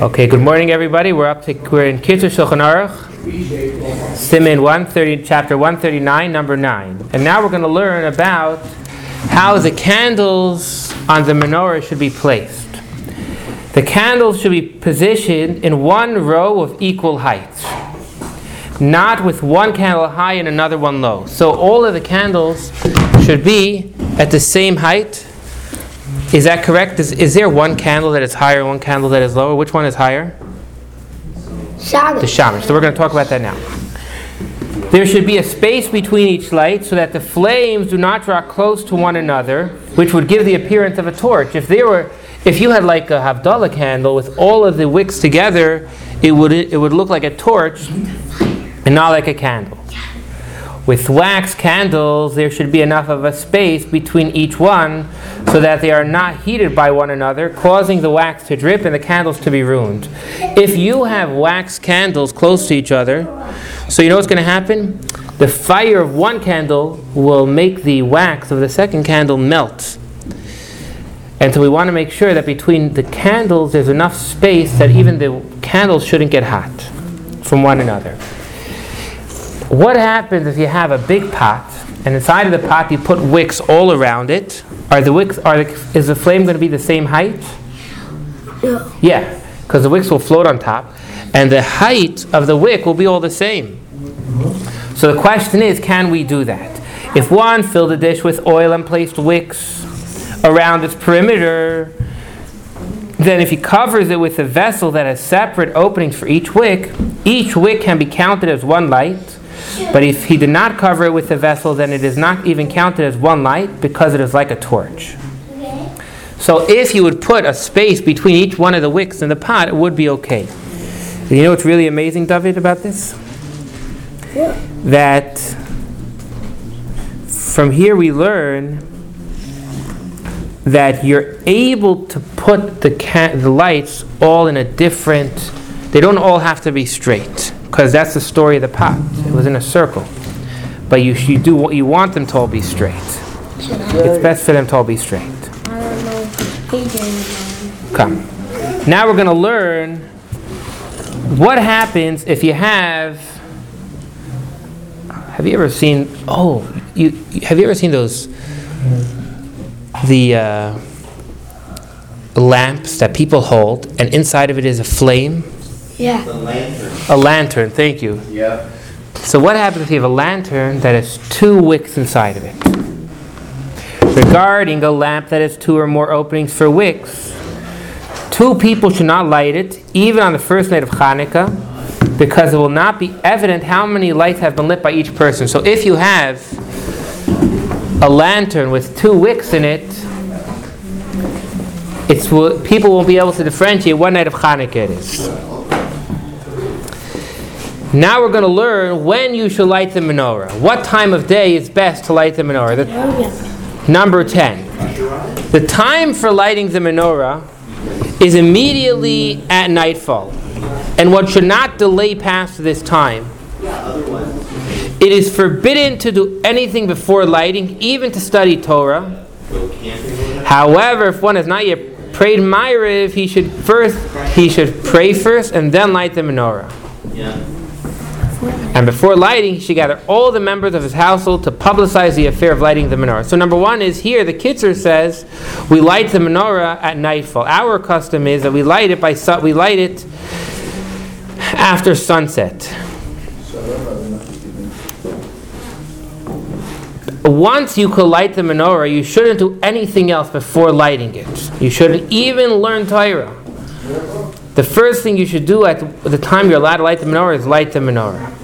Okay, good morning, everybody. We're up to we're in Kitzur Shulchan Aruch, Siman 130, chapter 139, number 9. And now we're going to learn about how the candles on the menorah should be placed. The candles should be positioned in one row of equal height, not with one candle high and another one low. So all of the candles should be at the same height is that correct? Is, is there one candle that is higher, one candle that is lower? Which one is higher? Shamish. The shamish. So we're going to talk about that now. There should be a space between each light so that the flames do not draw close to one another, which would give the appearance of a torch. If there were, if you had like a Havdalah candle with all of the wicks together, it would it would look like a torch and not like a candle. With wax candles, there should be enough of a space between each one so that they are not heated by one another, causing the wax to drip and the candles to be ruined. If you have wax candles close to each other, so you know what's going to happen? The fire of one candle will make the wax of the second candle melt. And so we want to make sure that between the candles there's enough space that even the candles shouldn't get hot from one another. What happens if you have a big pot and inside of the pot you put wicks all around it? Are the wicks are the, is the flame going to be the same height? No. Yeah, because the wicks will float on top, and the height of the wick will be all the same. So the question is, can we do that? If one filled a dish with oil and placed wicks around its perimeter, then if he covers it with a vessel that has separate openings for each wick, each wick can be counted as one light. But if he did not cover it with a vessel, then it is not even counted as one light because it is like a torch. So if you would put a space between each one of the wicks in the pot, it would be okay. You know what's really amazing, David, about this? That from here we learn that you're able to put the ca- the lights all in a different. They don't all have to be straight because that's the story of the pot. It was in a circle, but you you do what you want them to all be straight. It's best for them to all be straight. Come. Now we're going to learn what happens if you have. Have you ever seen? Oh, you- have you ever seen those? The uh, lamps that people hold, and inside of it is a flame. Yeah. A lantern. Thank you. Yeah. So what happens if you have a lantern that has two wicks inside of it? Regarding a lamp that has two or more openings for wicks, two people should not light it, even on the first night of Hanukkah, because it will not be evident how many lights have been lit by each person. So if you have a lantern with two wicks in it, it's people won't be able to differentiate what night of Hanukkah it is. Now we're going to learn when you should light the menorah. What time of day is best to light the menorah? The- number 10. The time for lighting the menorah is immediately at nightfall. And one should not delay past this time. It is forbidden to do anything before lighting, even to study Torah. However, if one has not yet prayed Ma'ariv, he should first he should pray first and then light the menorah. And before lighting, he should gather all the members of his household to publicize the affair of lighting the menorah. So, number one is here, the Kitzur says we light the menorah at nightfall. Our custom is that we light it by sun, we light it after sunset. Once you could light the menorah, you shouldn't do anything else before lighting it. You shouldn't even learn Torah. The first thing you should do at the time you're allowed to light the menorah is light the menorah.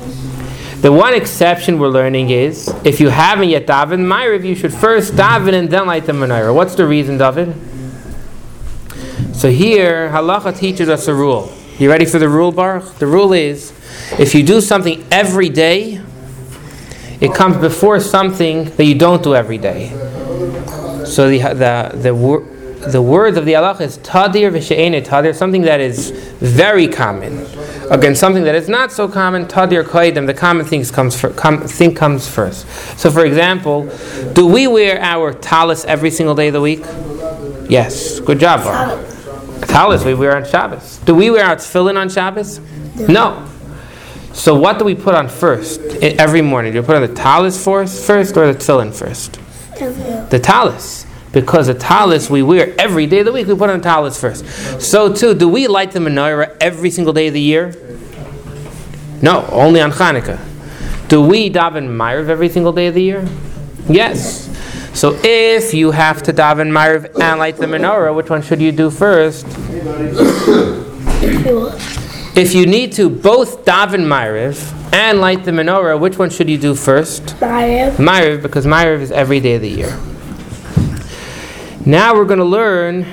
The one exception we're learning is if you haven't yet davened Ma'ariv, you should first daven and then light the menorah. What's the reason, David? So here, halacha teaches us a rule. You ready for the rule, Baruch? The rule is if you do something every day, it comes before something that you don't do every day. So the the the, the words of the halacha is tadir v'she'ene tadir, something that is very common. Again, something that is not so common, tadir koidim, the common things comes fir- com- thing comes first. So, for example, do we wear our talis every single day of the week? Yes. Good job, Baruch. Talis we wear on Shabbos. Do we wear our tefillin on Shabbos? No. So what do we put on first every morning? Do we put on the talis first, first or the tefillin first? The talis. Because a talis we wear every day of the week, we put on the talis first. So too, do we light the menorah every single day of the year? No, only on Hanukkah. Do we daven Ma'ariv every single day of the year? Yes. So if you have to daven Ma'ariv and light the menorah, which one should you do first? If you need to both daven Ma'ariv and light the menorah, which one should you do first? Ma'ariv. Ma'ariv, because Ma'ariv is every day of the year. Now we're going to learn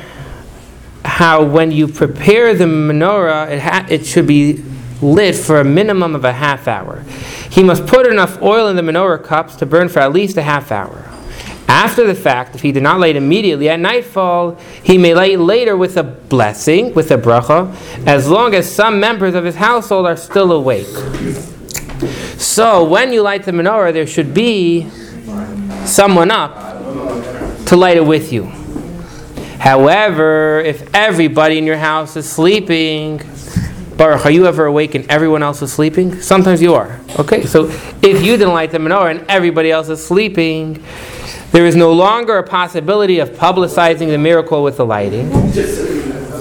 how when you prepare the menorah, it, ha- it should be lit for a minimum of a half hour. He must put enough oil in the menorah cups to burn for at least a half hour. After the fact, if he did not light immediately at nightfall, he may light later with a blessing, with a bracha, as long as some members of his household are still awake. So, when you light the menorah, there should be someone up to light it with you. However, if everybody in your house is sleeping, Baruch, are you ever awake and everyone else is sleeping? Sometimes you are. Okay, so if you didn't light the menorah and everybody else is sleeping, there is no longer a possibility of publicizing the miracle with the lighting.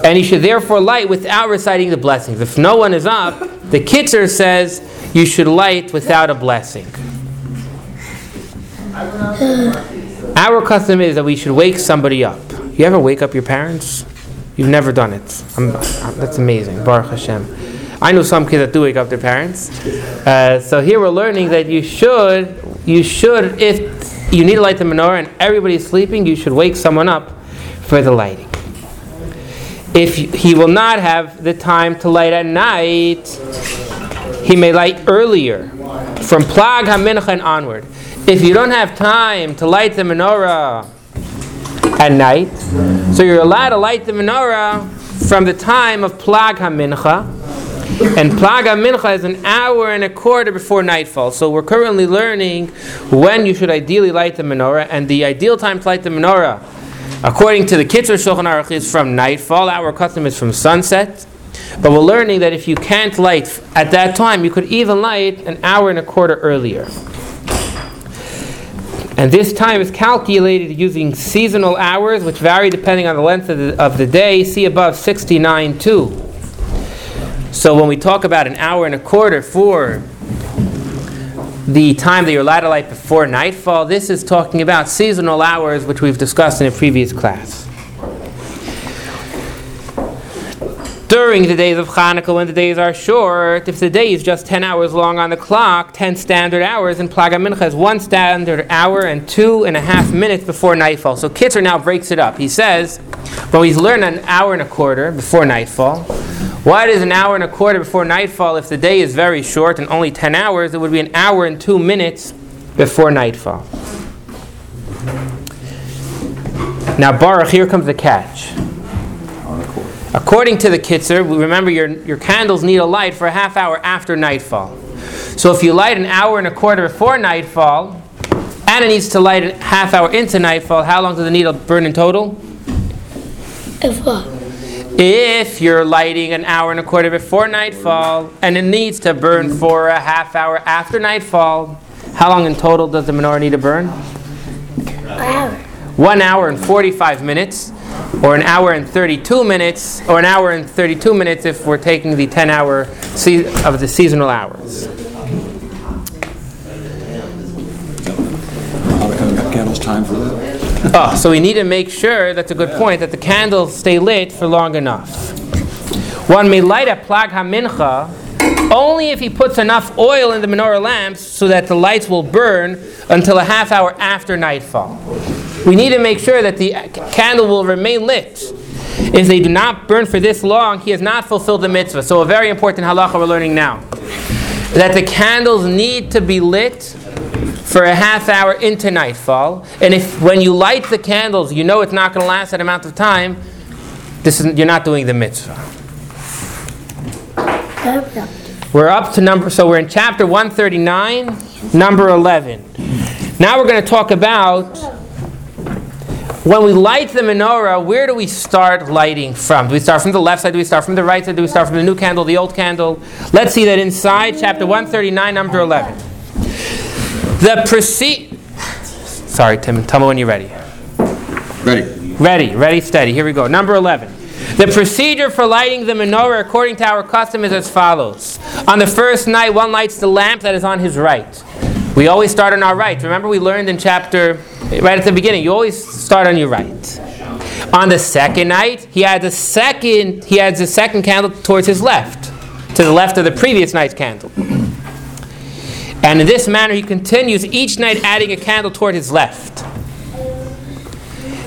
And you should therefore light without reciting the blessings. If no one is up, the Kitzur says you should light without a blessing. Our custom is that we should wake somebody up. You ever wake up your parents? You've never done it. I'm, I'm- that's amazing. Baruch Hashem. I know some kids that do wake up their parents. Uh, so here we're learning that you should, you should, if you need to light the menorah and everybody's sleeping, you should wake someone up for the lighting. If he will not have the time to light at night, he may light earlier, from Plag HaMincha onward. If you don't have time to light the menorah at night, so you're allowed to light the menorah from the time of Plag HaMincha, and Plag HaMincha is an hour and a quarter before nightfall. So we're currently learning when you should ideally light the menorah, and the ideal time to light the menorah, according to the Kitzur Shulchan Aruch, is from nightfall. Our custom is from sunset. But we're learning that if you can't light at that time, you could even light an hour and a quarter earlier. And this time is calculated using seasonal hours, which vary depending on the length of the, of the day. See above 69 too. So when we talk about an hour and a quarter for the time that you're allowed to light before nightfall, this is talking about seasonal hours, which we've discussed in a previous class. During the days of Hanukkah, when the days are short, if the day is just 10 hours long on the clock, 10 standard hours, and Plag HaMincha is one standard hour and two and a half minutes before nightfall. So Kitzur now breaks it up. He says, well, we've learned an hour and a quarter before nightfall. What is an hour and a quarter before nightfall? If the day is very short and only 10 hours, it would be an hour and two minutes before nightfall. Now, Baruch, here comes the catch. According to the Kitzur, remember your, your candles need a light for a half hour after nightfall. So if you light an hour and a quarter before nightfall, and it needs to light a half hour into nightfall, how long does the needle burn in total? If what? If you're lighting an hour and a quarter before nightfall, and it needs to burn for a half hour after nightfall, how long in total does the menorah need to burn? Hour. One hour and 45 minutes, or an hour and 32 minutes, or an hour and 32 minutes if we're taking the 10 hour se- of the seasonal hours. How to cut got candles time for that? Oh, so we need to make sure, that's a good point, that the candles stay lit for long enough. One may light a plag hamincha only if he puts enough oil in the menorah lamps so that the lights will burn until a half hour after nightfall. We need to make sure that the candle will remain lit. If they do not burn for this long, he has not fulfilled the mitzvah. So, a very important halacha we're learning now that the candles need to be lit for a half hour into nightfall. And if when you light the candles, you know it's not going to last that amount of time, this is, you're not doing the mitzvah. We're up to number, so we're in chapter 139, number 11. Now we're going to talk about When we light the menorah, where do we start lighting from? Do we start from the left side? Do we start from the right side? Do we start from the new candle, the old candle? Let's see that inside chapter 139, number 11. The proceed. Sorry, Tim. Tell me when you're ready. Ready? Ready, ready, steady. Here we go. Number 11. The procedure for lighting the menorah, according to our custom, is as follows. On the first night, one lights the lamp that is on his right. We always start on our right. Remember, we learned in chapter, right at the beginning, you always start on your right. On the second night, he adds a second, he adds a second candle towards his left, to the left of the previous night's candle. And in this manner, he continues each night adding a candle toward his left.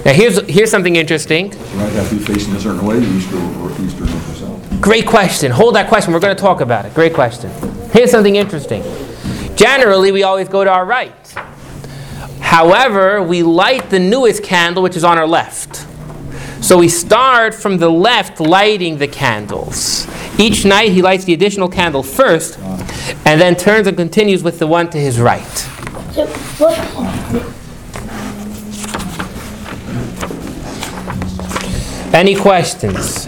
Now, here's, here's something interesting. Have to be facing a certain way, eastern or eastern or south. Great question. Hold that question. We're going to talk about it. Great question. Here's something interesting. Generally, we always go to our right. However, we light the newest candle, which is on our left. So we start from the left lighting the candles. Each night, he lights the additional candle first, and then turns and continues with the one to his right. So? Any questions?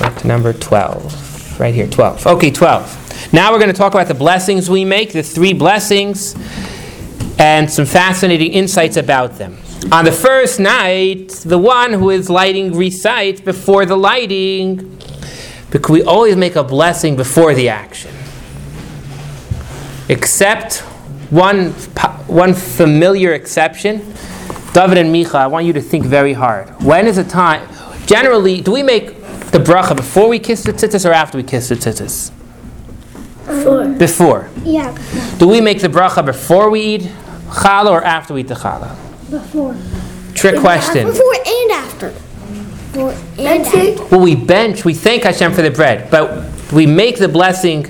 Back to number 12. Right here, 12. Okay, 12. Now we're going to talk about the blessings we make, the three blessings, and some fascinating insights about them. On the first night, the one who is lighting recites before the lighting, because we always make a blessing before the action. Except one, one familiar exception. David and Micha, I want you to think very hard. When is the time? Generally, do we make the bracha before we kiss the tzitzis or after we kiss the tzitzis? Four. Before. Yeah. Do we make the bracha before we eat challah or after we eat the challah? Before. Trick question. Before and after. Before and after. Well, we bench, we thank Hashem for the bread, but we make the blessing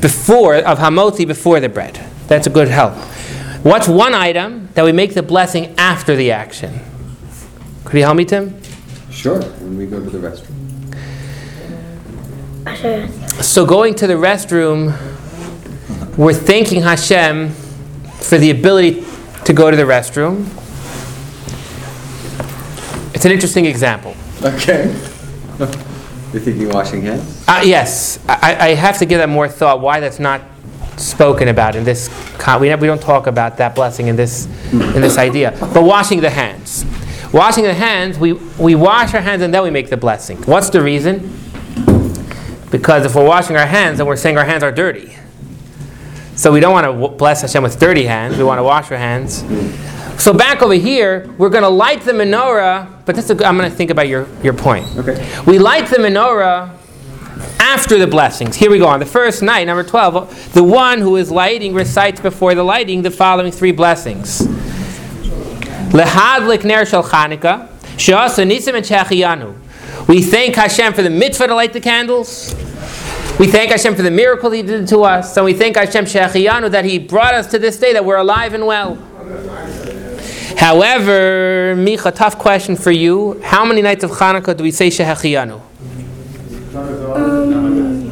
before of hamotzi before the bread. That's a good help. What's one item that we make the blessing after the action? Could you help me, Tim? Sure, when we go to the restroom. Sure. So going to the restroom, we're thanking Hashem for the ability to go to the restroom. It's an interesting example. Okay. You're thinking washing hands? Uh, yes, I, I have to give that more thought. Why that's not spoken about in this? Con- we, we don't talk about that blessing in this in this idea. But washing the hands, washing the hands, we we wash our hands and then we make the blessing. What's the reason? Because if we're washing our hands, then we're saying our hands are dirty. So we don't want to w- bless Hashem with dirty hands. We want to wash our hands. So back over here, we're going to light the menorah. But this is, I'm going to think about your, your point. Okay. We light the menorah after the blessings. Here we go. On the first night, number 12, the one who is lighting recites before the lighting the following three blessings. Lehadlik ner shel Chanukah, she'asa nisim and shechiyanu. We thank Hashem for the mitzvah to light the candles. We thank Hashem for the miracle He did to us, and we thank Hashem shechiyanu that He brought us to this day that we're alive and well. However, Micha, tough question for you. How many nights of Hanukkah do we say shechiyanu? Um,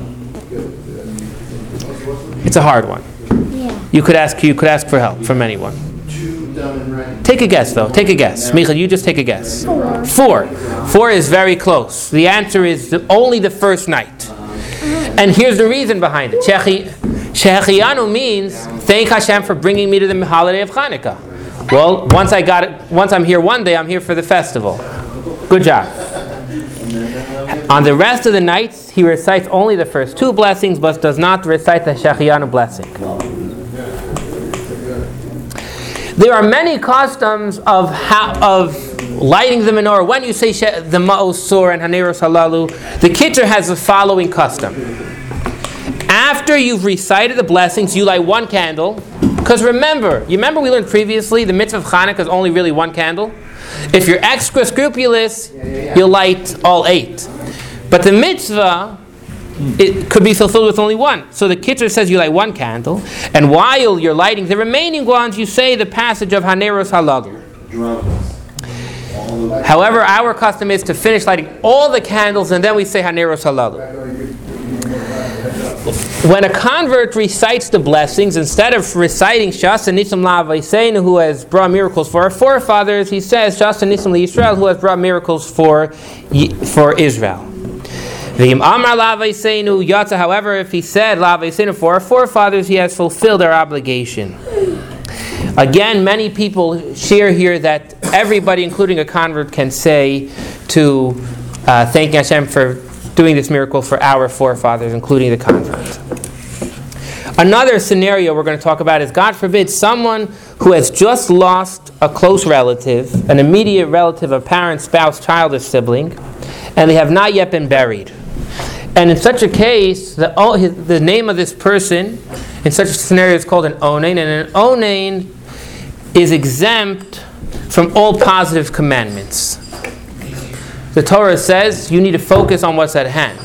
it's a hard one. Yeah. You could ask. You could ask for help from anyone. Take a guess, though. Take a guess. Michael, you just take a guess. Four. Four. Four is very close. The answer is the, only the first night. And here's the reason behind it. Shechi- Shehechiyanu means thank Hashem for bringing me to the holiday of Hanukkah. Well, once I got it, once I'm here one day, I'm here for the festival. Good job. On the rest of the nights, he recites only the first two blessings, but does not recite the Shehechiyanu blessing. There are many customs of how, of lighting the menorah. When you say the Ma'oz Tzur and haneros halalu, the Kitzur has the following custom. After you've recited the blessings, you light one candle. Because remember, you remember we learned previously the mitzvah of Hanukkah is only really one candle. If you're extra scrupulous, you'll light all eight. But the mitzvah it could be fulfilled with only one. So the Kitzur says you light one candle, and while you're lighting the remaining ones, you say the passage of Haneros Halal. However, our custom is to finish lighting all the candles, and then we say Haneros Halal. when a convert recites the blessings, instead of reciting She'asa Nisim La'avaseinu, who has brought miracles for our forefathers, he says She'asa Nisim Israel, who has brought miracles for, for Israel. However, if he said La'avaseinu for our forefathers, he has fulfilled our obligation. Again, many people share here that everybody, including a convert, can say to uh, thank Hashem for doing this miracle for our forefathers, including the convert. Another scenario we're going to talk about is God forbid someone who has just lost a close relative, an immediate relative, a parent, spouse, child, or sibling, and they have not yet been buried. And in such a case, the, the name of this person in such a scenario is called an onain, and an onain is exempt from all positive commandments. The Torah says you need to focus on what's at hand.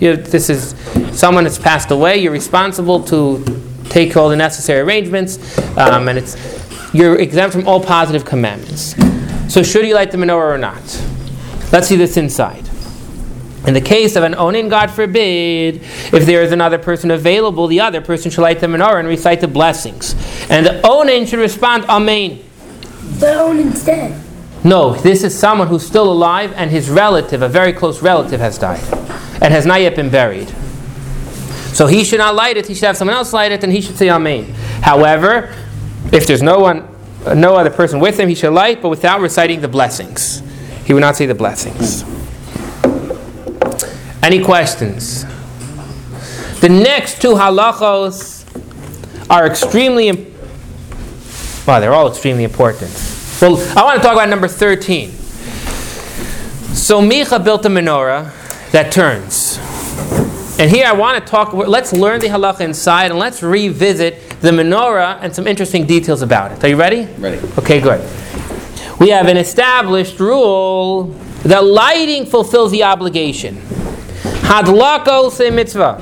You this is someone that's passed away. You're responsible to take all the necessary arrangements, um, and it's you're exempt from all positive commandments. So, should you light the menorah or not? Let's see this inside. In the case of an onin, God forbid, if there is another person available, the other person should light the menorah and recite the blessings. And the onin should respond, Amen. But onin's dead. No, this is someone who's still alive and his relative, a very close relative, has died and has not yet been buried. So he should not light it, he should have someone else light it, and he should say Amen. However, if there's no one, no other person with him, he should light, but without reciting the blessings. He would not say the blessings. Any questions? The next two halachos are extremely, well, they're all extremely important. Well, I want to talk about number 13. So Micha built a menorah that turns. And here I want to talk, let's learn the halacha inside and let's revisit the menorah and some interesting details about it. Are you ready? Ready. Okay, good. We have an established rule that lighting fulfills the obligation. Hadlakah oseh mitzvah.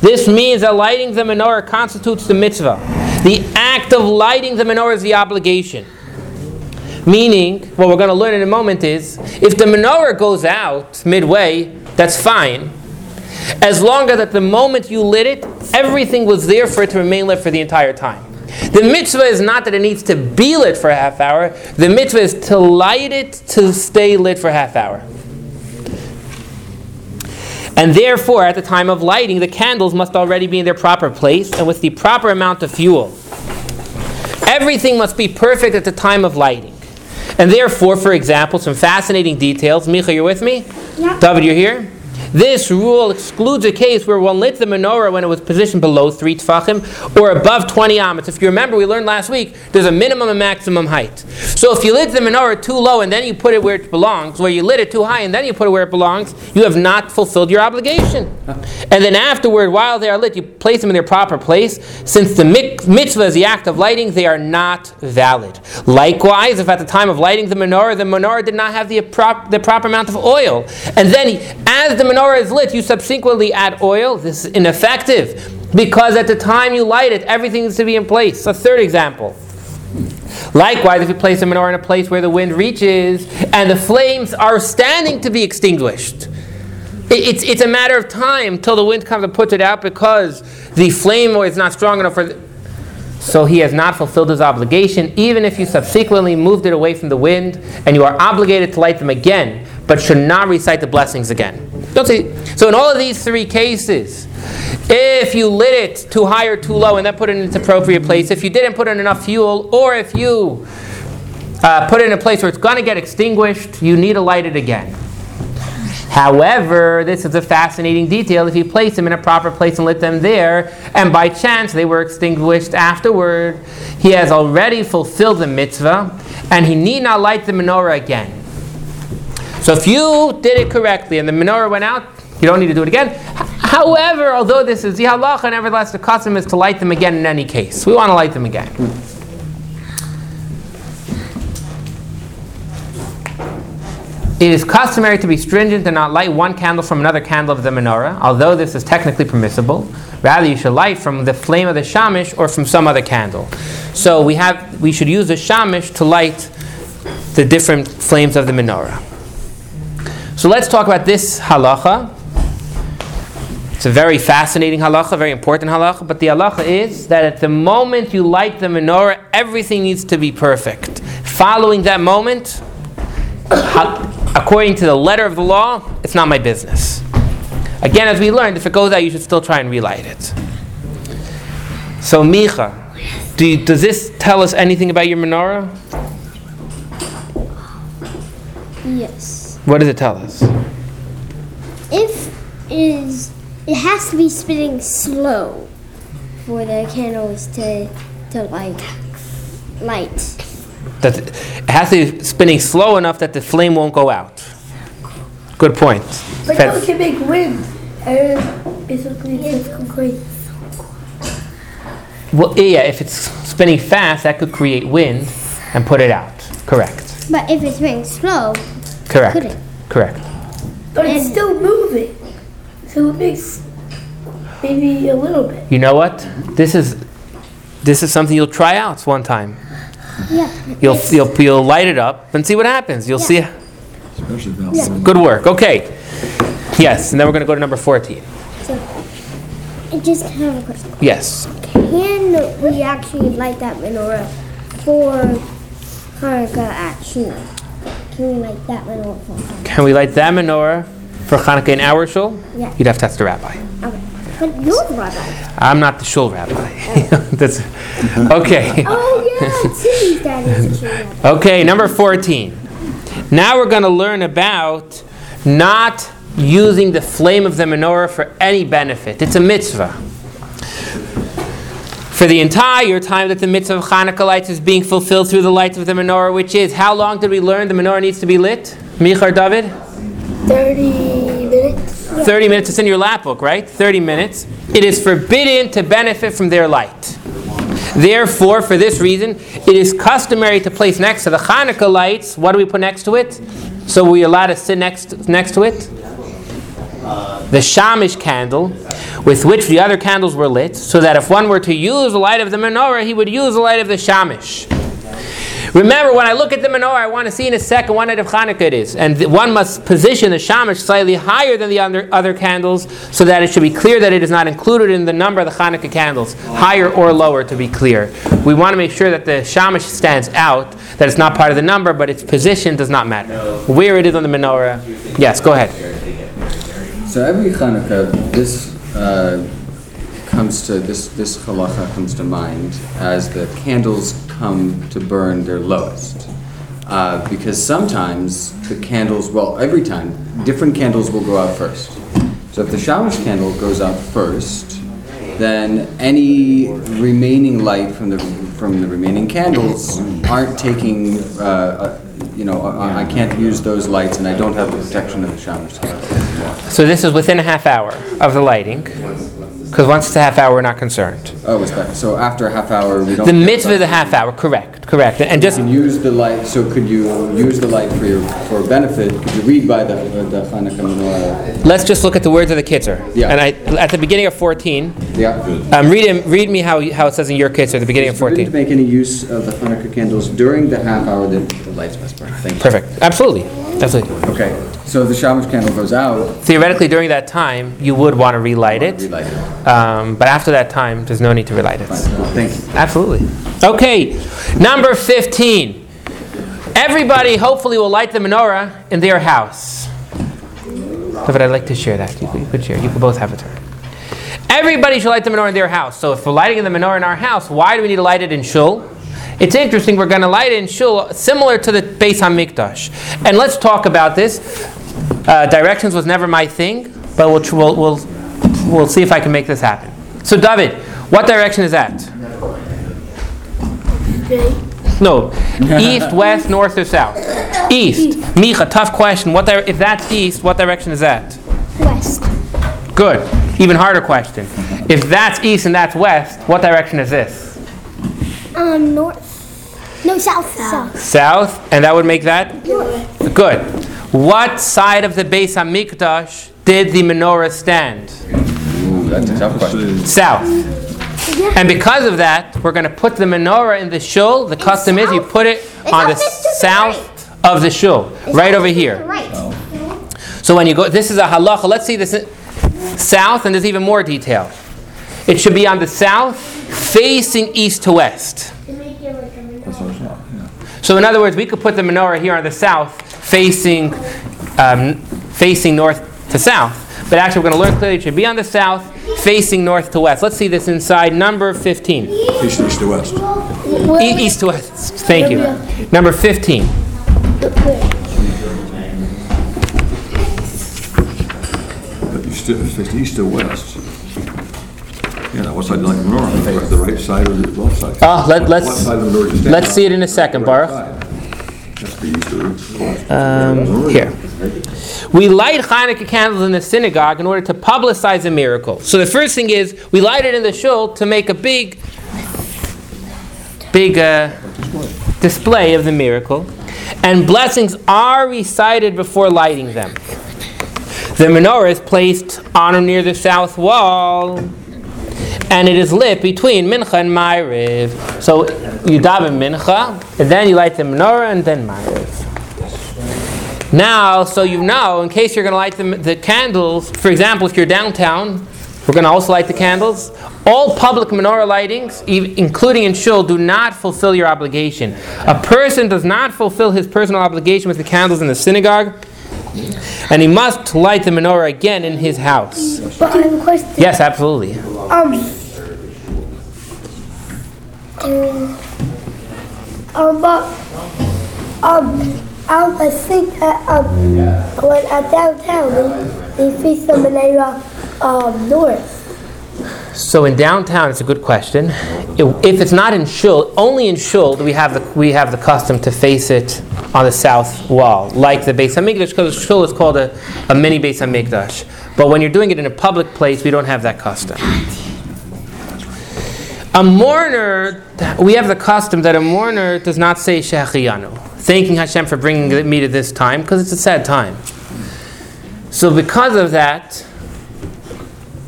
This means that lighting the menorah constitutes the mitzvah. The act of lighting the menorah is the obligation. Meaning, what we're going to learn in a moment is if the menorah goes out midway, that's fine. As long as at the moment you lit it, everything was there for it to remain lit for the entire time. The mitzvah is not that it needs to be lit for a half hour, the mitzvah is to light it to stay lit for a half hour. And therefore, at the time of lighting, the candles must already be in their proper place and with the proper amount of fuel. Everything must be perfect at the time of lighting. And therefore, for example, some fascinating details. Micha, you're with me? Yeah. David, you're here? This rule excludes a case where one lit the menorah when it was positioned below three tfachim or above 20 amats. If you remember, we learned last week there's a minimum and maximum height. So if you lit the menorah too low and then you put it where it belongs, where you lit it too high and then you put it where it belongs, you have not fulfilled your obligation. And then afterward, while they are lit, you place them in their proper place. Since the mitzvah is the act of lighting, they are not valid. Likewise, if at the time of lighting the menorah, the menorah did not have the, the proper amount of oil, and then as the menorah is lit, you subsequently add oil, this is ineffective. Because at the time you light it, everything needs to be in place. A third example. Likewise, if you place a menorah in a place where the wind reaches and the flames are standing to be extinguished, it's, it's a matter of time till the wind comes and puts it out because the flame is not strong enough for. The, so he has not fulfilled his obligation, even if you subsequently moved it away from the wind and you are obligated to light them again, but should not recite the blessings again. Don't say. So in all of these three cases, if you lit it too high or too low and then put it in its appropriate place, if you didn't put in enough fuel, or if you uh, put it in a place where it's going to get extinguished, you need to light it again. However, this is a fascinating detail. If you place them in a proper place and lit them there, and by chance they were extinguished afterward, he has already fulfilled the mitzvah, and he need not light the menorah again. So if you did it correctly and the menorah went out, you don't need to do it again. However, although this is the nevertheless the custom is to light them again in any case. We want to light them again. It is customary to be stringent and not light one candle from another candle of the menorah, although this is technically permissible. Rather, you should light from the flame of the shamish or from some other candle. So we have we should use the shamish to light the different flames of the menorah. So let's talk about this halacha. It's a very fascinating halacha, very important halacha, but the halacha is that at the moment you light the menorah, everything needs to be perfect. Following that moment, according to the letter of the law, it's not my business. Again, as we learned, if it goes out, you should still try and relight it. So, Micha, do you- does this tell us anything about your menorah? Yes. What does it tell us? If is it has to be spinning slow for the candles to to like light. That it has to be spinning slow enough that the flame won't go out. Good point. But Fe- no, it can make wind. And basically, it's concrete. Well, yeah, if it's spinning fast, that could create wind and put it out. Correct. But if it's spinning slow, Correct. Couldn't. Correct. But it's still moving. So it makes maybe a little bit. You know what? This is this is something you'll try out one time. yeah. You'll it's- you'll, you'll light it up and see what happens. You'll see. Especially about. Good work. Okay. Yes, and then we're going to go to number 14. I just have a question. Yes. Can we actually light that menorah for Hanukkah at Shul? Can we light that menorah for Hanukkah? Can we light that menorah for Hanukkah in our shul? Yeah. You'd have to ask the rabbi. Okay. But you're the rabbi. I'm not the shul rabbi. Oh. That's okay. Oh yeah, Timmy's dad is the shul rabbi. Okay, number 14. Now we're going to learn about not using the flame of the menorah for any benefit. It's a mitzvah. For the entire time that the mitzvah of Hanukkah lights is being fulfilled through the lights of the menorah, which is how long did we learn the menorah needs to be lit? Michar David? 30 minutes. 30 minutes. It's in your lap book, right? 30 minutes. It is forbidden to benefit from their light. Therefore, for this reason, it is customary to place next to the Hanukkah lights. What do we put next to it? So we allowed to sit next next to it. Uh, the shamish candle, with which the other candles were lit, so that if one were to use the light of the menorah, he would use the light of the shamish. Remember, when I look at the menorah, I want to see in a second what night of Hanukkah it is. And one must position the shamash slightly higher than the other, other candles so that it should be clear that it is not included in the number of the Hanukkah candles, higher or lower to be clear. We want to make sure that the shamash stands out, that it's not part of the number, but its position does not matter. Where it is on the menorah. Yes, go ahead. So every Hanukkah, this uh, comes to this this halacha comes to mind as the candles come to burn their lowest, uh, because sometimes the candles, well, every time different candles will go out first. So if the shamash candle goes out first, then any remaining light from the from the remaining candles aren't taking. Uh, uh, you know, I, I can't use those lights, and I don't have the protection of the shamash candle. So this is within a half hour of the lighting, because once it's a half hour, we're not concerned. Oh, it's back. So after a half hour, we don't. The mitzvah is a half hour, correct, correct. And just use the light, so could you use the light for your, for benefit? Could you read by the, the Hanukkah menorah? Let's just look at the words of the Kitzur. Yeah. And I, at the beginning of 14, Yeah. um, read, him, read me how, how it says in your Kitzur at the beginning of Forbidden to 14. make any use of the Hanukkah candles during the half hour that the lights must burn. Thank you. Perfect. Absolutely. Absolutely. Okay, so the shamash candle goes out, Theoretically, during that time, you would want to relight it. relight it. Um, but after that time, there's no need to relight it. Thank you. Absolutely. Okay, number 15. Everybody hopefully will light the menorah in their house. But I'd like to share that. You could, you could share. You could both have a turn. Everybody should light the menorah in their house. So if we're lighting the menorah in our house, why do we need to light it in shul? It's interesting. We're going to light in shul, similar to the Beis Hamikdash. And let's talk about this. Uh, directions was never my thing, but we'll, we'll, we'll, we'll see if I can make this happen. So David, what direction is that? No, east, west, north, or south? East. Micha, tough question. What di- if that's east, what direction is that? West. Good. Even harder question. If that's east and that's west, what direction is this? Um, north. No, south. South. South, and that would make that good. What side of the Beis Hamikdash did the menorah stand? Ooh, that's a tough question. South. And because of that, we're going to put the menorah in the shul. The custom is you put it It's on the opposite to the south of the shul, right over here. Right. So when you go, this is a halacha. Let's see this. south, and there's even more detail. It should be on the south, facing east to west. That's what it's not, yeah. So in other words, we could put the menorah here on the south, facing, um, facing north to south. But actually, we're going to learn clearly it should be on the south, facing north to west. Let's see this inside number 15. East, east to west. E- east to west. Thank you. Number 15. But you still, if east to west. What side do you like the menorah? The right side or the left side? Ah, let- What- let's- what side of the menorah you stand let's on? see it in a second, Right Baruch. side. Has to be east or. Um, here. We light Hanukkah candles in the synagogue in order to publicize a miracle. So the first thing is we light it in the shul to make a big, big uh, display of the miracle, and blessings are recited before lighting them. The menorah is placed on or near the south wall, and it is lit between Mincha and Ma'ariv. So you daven Mincha, and then you light the menorah, and then Ma'ariv. Now, so you know, in case you're going to light the, the candles, for example, if you're downtown, we're going to also light the candles. All public menorah lightings, including in shul, do not fulfill your obligation. A person does not fulfill his personal obligation with the candles in the synagogue, and he must light the menorah again in his house. But I have a question. Yes, absolutely. Um. Um. But, um. Um, I think that um, when at downtown, they face the menorah um, north. So in downtown, it's a good question. If if it's not in shul, only in shul do we have the we have the custom to face it on the south wall, like the Beis Hamikdash, because shul is called a, a mini Beis Hamikdash. But when you're doing it in a public place, we don't have that custom. A mourner, we have the custom that a mourner does not say Shehechiyanu, thanking Hashem for bringing me to this time, because it's a sad time. So because of that,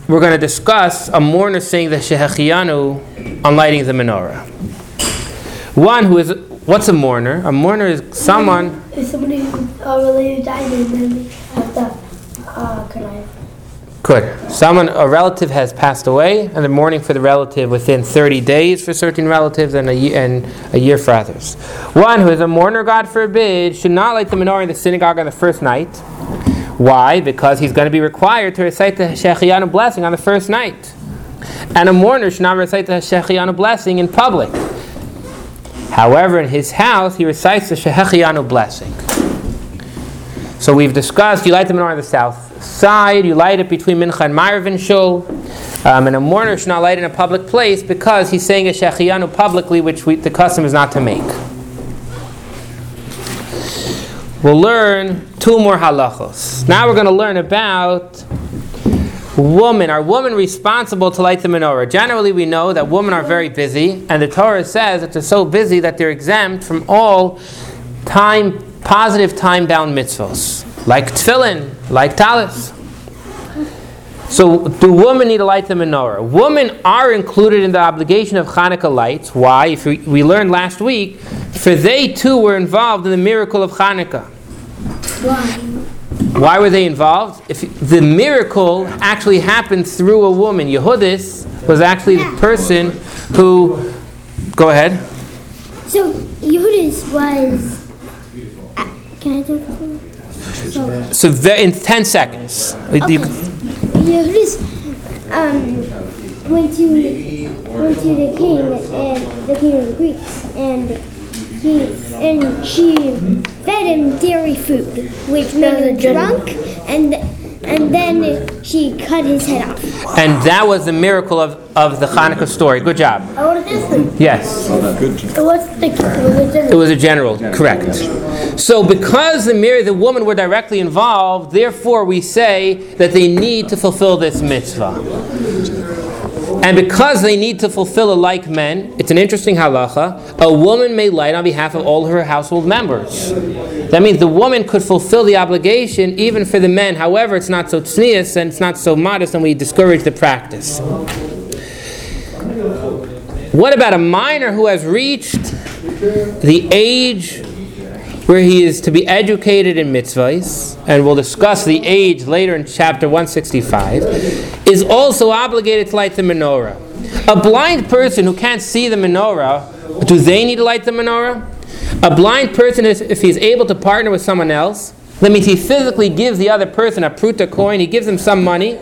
we're going to discuss a mourner saying the Shehechiyanu on lighting the menorah. One who is, what's a mourner? A mourner is someone, If somebody uh, related died and then they have to, uh? Good, someone, a relative has passed away, and they're mourning for the relative within 30 days for certain relatives and a, ye- and a year for others. One who is a mourner, God forbid, should not light the menorah in the synagogue on the first night. Why? Because he's going to be required to recite the Shehechiyanu blessing on the first night. And a mourner should not recite the Shehechiyanu blessing in public. However, in his house, he recites the Shehechiyanu blessing. So we've discussed, you light the menorah in the south side, you light it between Mincha and Ma'ariv and Shul, um, and a mourner should not light in a public place because he's saying a Shehechiyanu publicly, which we, the custom is not to make. We'll learn two more halachos. Now we're going to learn about women. Are women responsible to light the menorah? Generally, we know that women are very busy, and the Torah says that they're so busy that they're exempt from all time, positive time-bound mitzvos, like tefillin, like talis. So, do women need to light the menorah? Women are included in the obligation of Hanukkah lights. Why? If we, we learned last week, for they too were involved in the miracle of Hanukkah. Why Why were they involved? If the miracle actually happened through a woman, Yehudis was actually the person who. Go ahead. So Yehudis was. uh, Can I one? So ve- in ten seconds. You- Yehudis um, went to went to the king and the king of the Greeks and he and she fed him dairy food, which made him drunk, and and then she cut his head off. and that was the miracle of, of the Hanukkah story. Good job. I want to ask. Yes. Oh, good. So what's the religion? It was a general, correct. So because the Mary, the woman were directly involved, therefore we say that they need to fulfill this mitzvah. And because they need to fulfill a like men, it's an interesting halacha. A woman may light on behalf of all her household members. That means the woman could fulfill the obligation even for the men. However, it's not so tznius and it's not so modest, and we discourage the practice. What about a minor who has reached the age where he is to be educated in mitzvahs, and we'll discuss the age later in chapter 165, is also obligated to light the menorah. A blind person who can't see the menorah, do they need to light the menorah? A blind person, is, if he's able to partner with someone else, that means he physically gives the other person a pruta coin, he gives him some money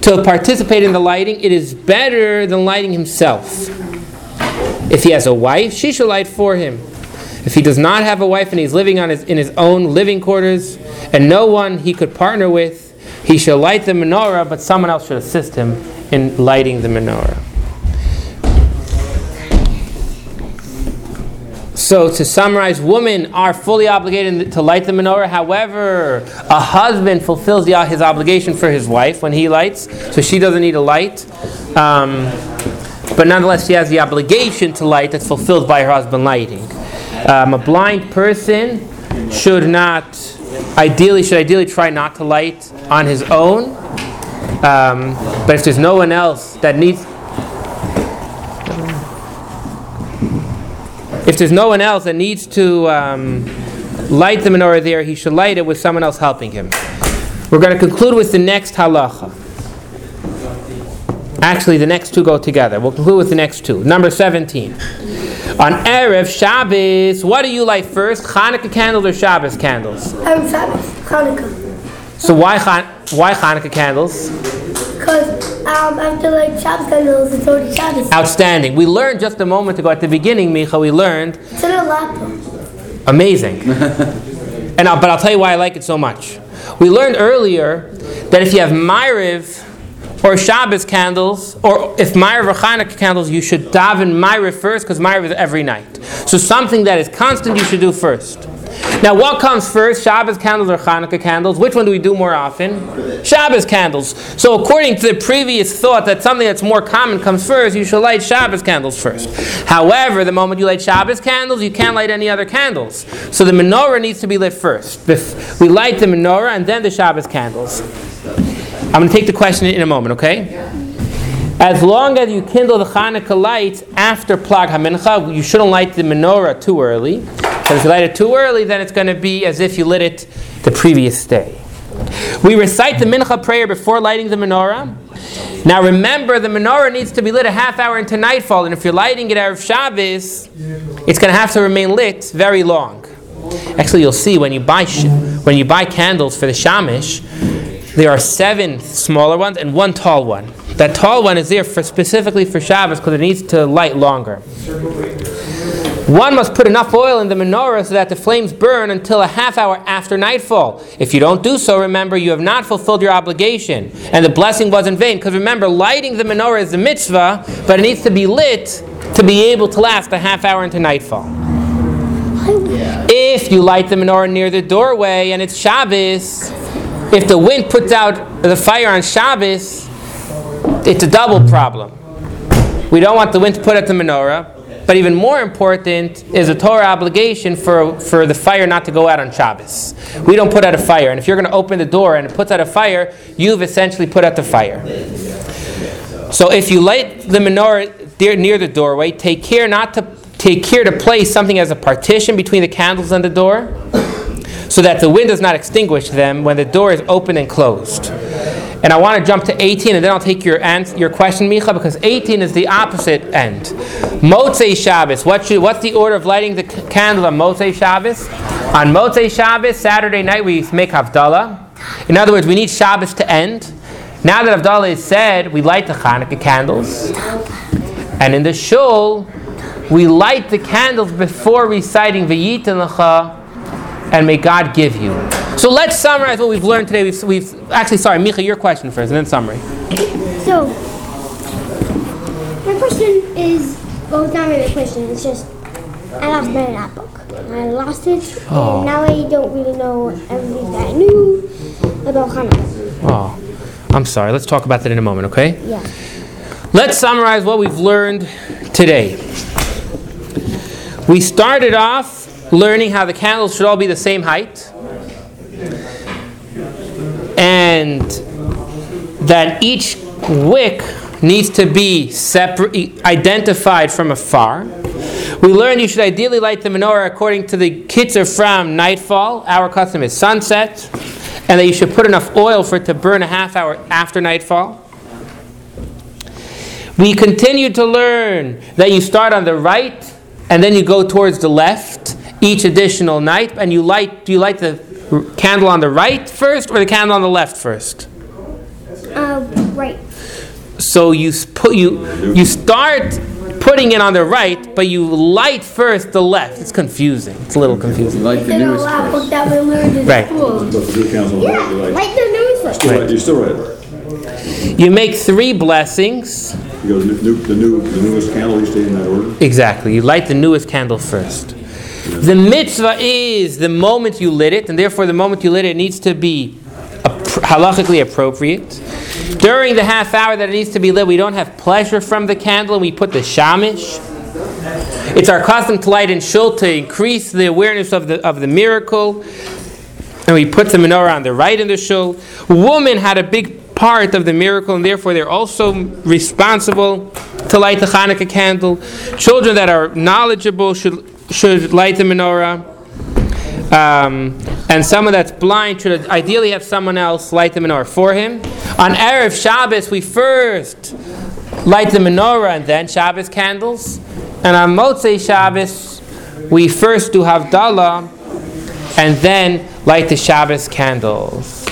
to participate in the lighting. It is better than lighting himself. If he has a wife, she shall light for him. If he does not have a wife and he's living on his, in his own living quarters and no one he could partner with, he shall light the menorah, but someone else should assist him in lighting the menorah. So, to summarize, women are fully obligated to light the menorah. However, a husband fulfills the, his obligation for his wife when he lights, so she doesn't need a light. Um, but nonetheless, she has the obligation to light that's fulfilled by her husband lighting. Um, a blind person should not, ideally, should ideally try not to light on his own. Um, but if there's no one else that needs, if there's no one else that needs to um, light the menorah there, he should light it with someone else helping him. We're going to conclude with the next halacha. Actually, the next two go together. We'll conclude with the next two. Number 17. On Erev Shabbos, what do you light first? Hanukkah candles or Shabbos candles? I'm Shabbos, Hanukkah. So why, Han- why Hanukkah candles? Because um, after like Shabbos candles, it's already Shabbos. Outstanding. We learned just a moment ago at the beginning, Micha, we learned It's in a laptop. Amazing. and I'll, but I'll tell you why I like it so much. We learned earlier that if you have Maariv or Shabbos candles, or if Maariv or Hanukkah candles, you should daven Maariv first because Maariv is every night. So something that is constant you should do first. Now, what comes first, Shabbos candles or Hanukkah candles? Which one do we do more often? Shabbos candles. So, according to the previous thought that something that's more common comes first, you should light Shabbos candles first. However, the moment you light Shabbos candles, you can't light any other candles. So, the menorah needs to be lit first. We light the menorah and then the Shabbos candles. I'm going to take the question in a moment, okay? As long as you kindle the Hanukkah lights after Plag HaMincha, you shouldn't light the menorah too early. Because if you light it too early, then it's going to be as if you lit it the previous day. We recite the Mincha prayer before lighting the menorah. Now remember, the menorah needs to be lit a half hour into nightfall, and if you're lighting it Erev Shabbos, it's going to have to remain lit very long. Actually, you'll see when you buy sh- when you buy candles for the shamish, there are seven smaller ones and one tall one. That tall one is there for specifically for Shabbos because it needs to light longer. One must put enough oil in the menorah so that the flames burn until a half hour after nightfall. If you don't do so, remember you have not fulfilled your obligation, and the blessing was in vain. Because remember, lighting the menorah is a mitzvah, but it needs to be lit to be able to last a half hour into nightfall. If you light the menorah near the doorway and it's Shabbos, if the wind puts out the fire on Shabbos, it's a double problem. We don't want the wind to put out the menorah, but even more important is a Torah obligation for, for the fire not to go out on Shabbos. We don't put out a fire, and if you're going to open the door and it puts out a fire, you've essentially put out the fire. So if you light the menorah near, near the doorway, take care not to take care to place something as a partition between the candles and the door, so that the wind does not extinguish them when the door is open and closed. And I want to jump to 18, and then I'll take your ans- your question, Micha, because 18 is the opposite end. Motzei Shabbos. What should, what's the order of lighting the candle on Motzei Shabbos? On Motzei Shabbos, Saturday night, we make Havdalah. In other words, we need Shabbos to end. Now that Havdalah is said, we light the Hanukkah candles. And in the shul, we light the candles before reciting V'yitin Lecha and may God give you. So let's summarize what we've learned today. We've, we've actually, sorry, Micha, your question first, and then summary. So, my question is, well, it's not really a question. It's just, I lost my notebook. I lost it, Oh. and now I don't really know everything that I knew about Hanukkah. Oh, I'm sorry. Let's talk about that in a moment, okay? Yeah. Let's summarize what we've learned today. We started off learning how the candles should all be the same height, and that each wick needs to be separate, identified from afar. We learned you should ideally light the menorah according to the Kitzur from nightfall. Our custom is sunset. And that you should put enough oil for it to burn a half hour after nightfall. We continue to learn that you start on the right and then you go towards the left each additional night. And you light, do you light the candle on the right first or the candle on the left first? Uh, right. So you put you you start putting it on the right, but you light first the left. It's confusing. It's a little confusing. like the newest laugh Chris. what that we learned in Right. school. But the new council, Yeah, you're right. like the news one. Still right, You're still right. You make three blessings. You go, the new, the new, the newest candle, you stay in that order? Exactly. You light the newest candle first. The mitzvah is the moment you lit it, and therefore the moment you lit it needs to be halachically appropriate. During the half hour that it needs to be lit, we don't have pleasure from the candle, and we put the shamish. It's our custom to light in shul to increase the awareness of the, of the miracle. And we put the menorah on the right in the shul. Women had a big part of the miracle, and therefore they're also responsible to light the Hanukkah candle. Children that are knowledgeable should, should light the menorah. Um, and someone that's blind should ideally have someone else light the menorah for him. On Erev Shabbos, we first light the menorah and then Shabbos candles. And on Motzei Shabbos, we first do Havdalah and then light the Shabbos candles.